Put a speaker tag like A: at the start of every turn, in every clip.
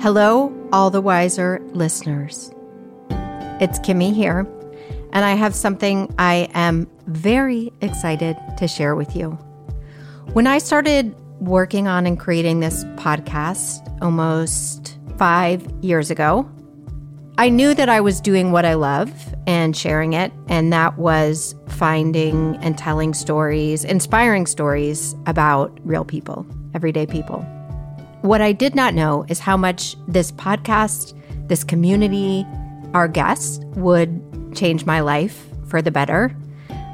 A: Hello, all the wiser listeners. It's Kimi here, and I have something I am very excited to share with you. When I started working on and creating this podcast almost five years ago, I knew that I was doing what I love and sharing it, and that was finding and telling stories, inspiring stories about real people, everyday people. What I did not know is how much this podcast, this community, our guests would change my life for the better.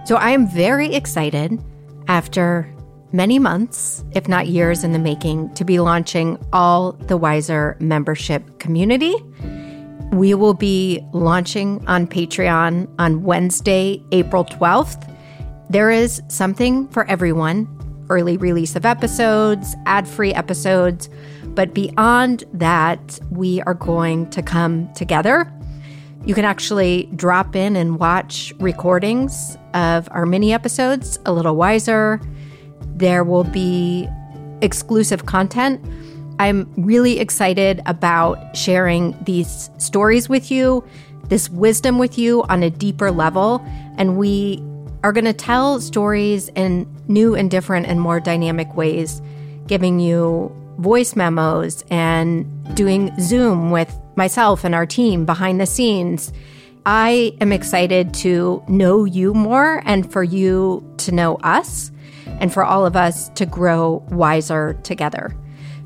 A: So I am very excited after many months, if not years in the making, to be launching All the Wiser membership community. We will be launching on Patreon on Wednesday, April 12th. There is something for everyone early release of episodes, ad free episodes. But beyond that, we are going to come together. You can actually drop in and watch recordings of our mini episodes, A Little Wiser. There will be exclusive content. I'm really excited about sharing these stories with you, this wisdom with you on a deeper level. And we are going to tell stories in new and different and more dynamic ways, giving you voice memos and doing Zoom with myself and our team behind the scenes. I am excited to know you more and for you to know us and for all of us to grow wiser together.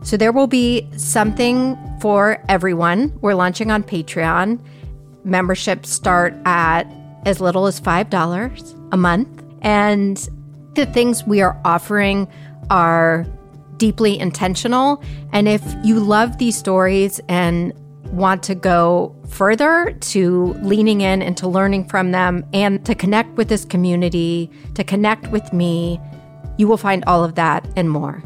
A: So there will be something for everyone. We're launching on Patreon. Memberships start at as little as $5 a month. And the things we are offering are deeply intentional. And if you love these stories and want to go further to leaning in and to learning from them and to connect with this community, to connect with me, you will find all of that and more.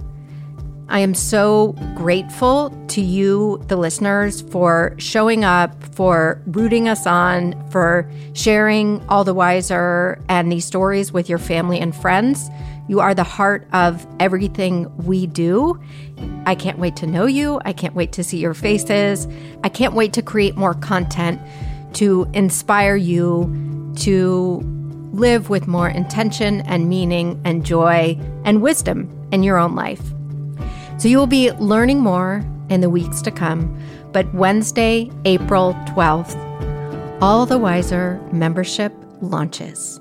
A: I am so grateful to you, the listeners, for showing up, for rooting us on, for sharing all the wiser and these stories with your family and friends. You are the heart of everything we do. I can't wait to know you. I can't wait to see your faces. I can't wait to create more content to inspire you to live with more intention and meaning and joy and wisdom in your own life. So you will be learning more in the weeks to come. But Wednesday, April 12th, All the Wiser membership launches.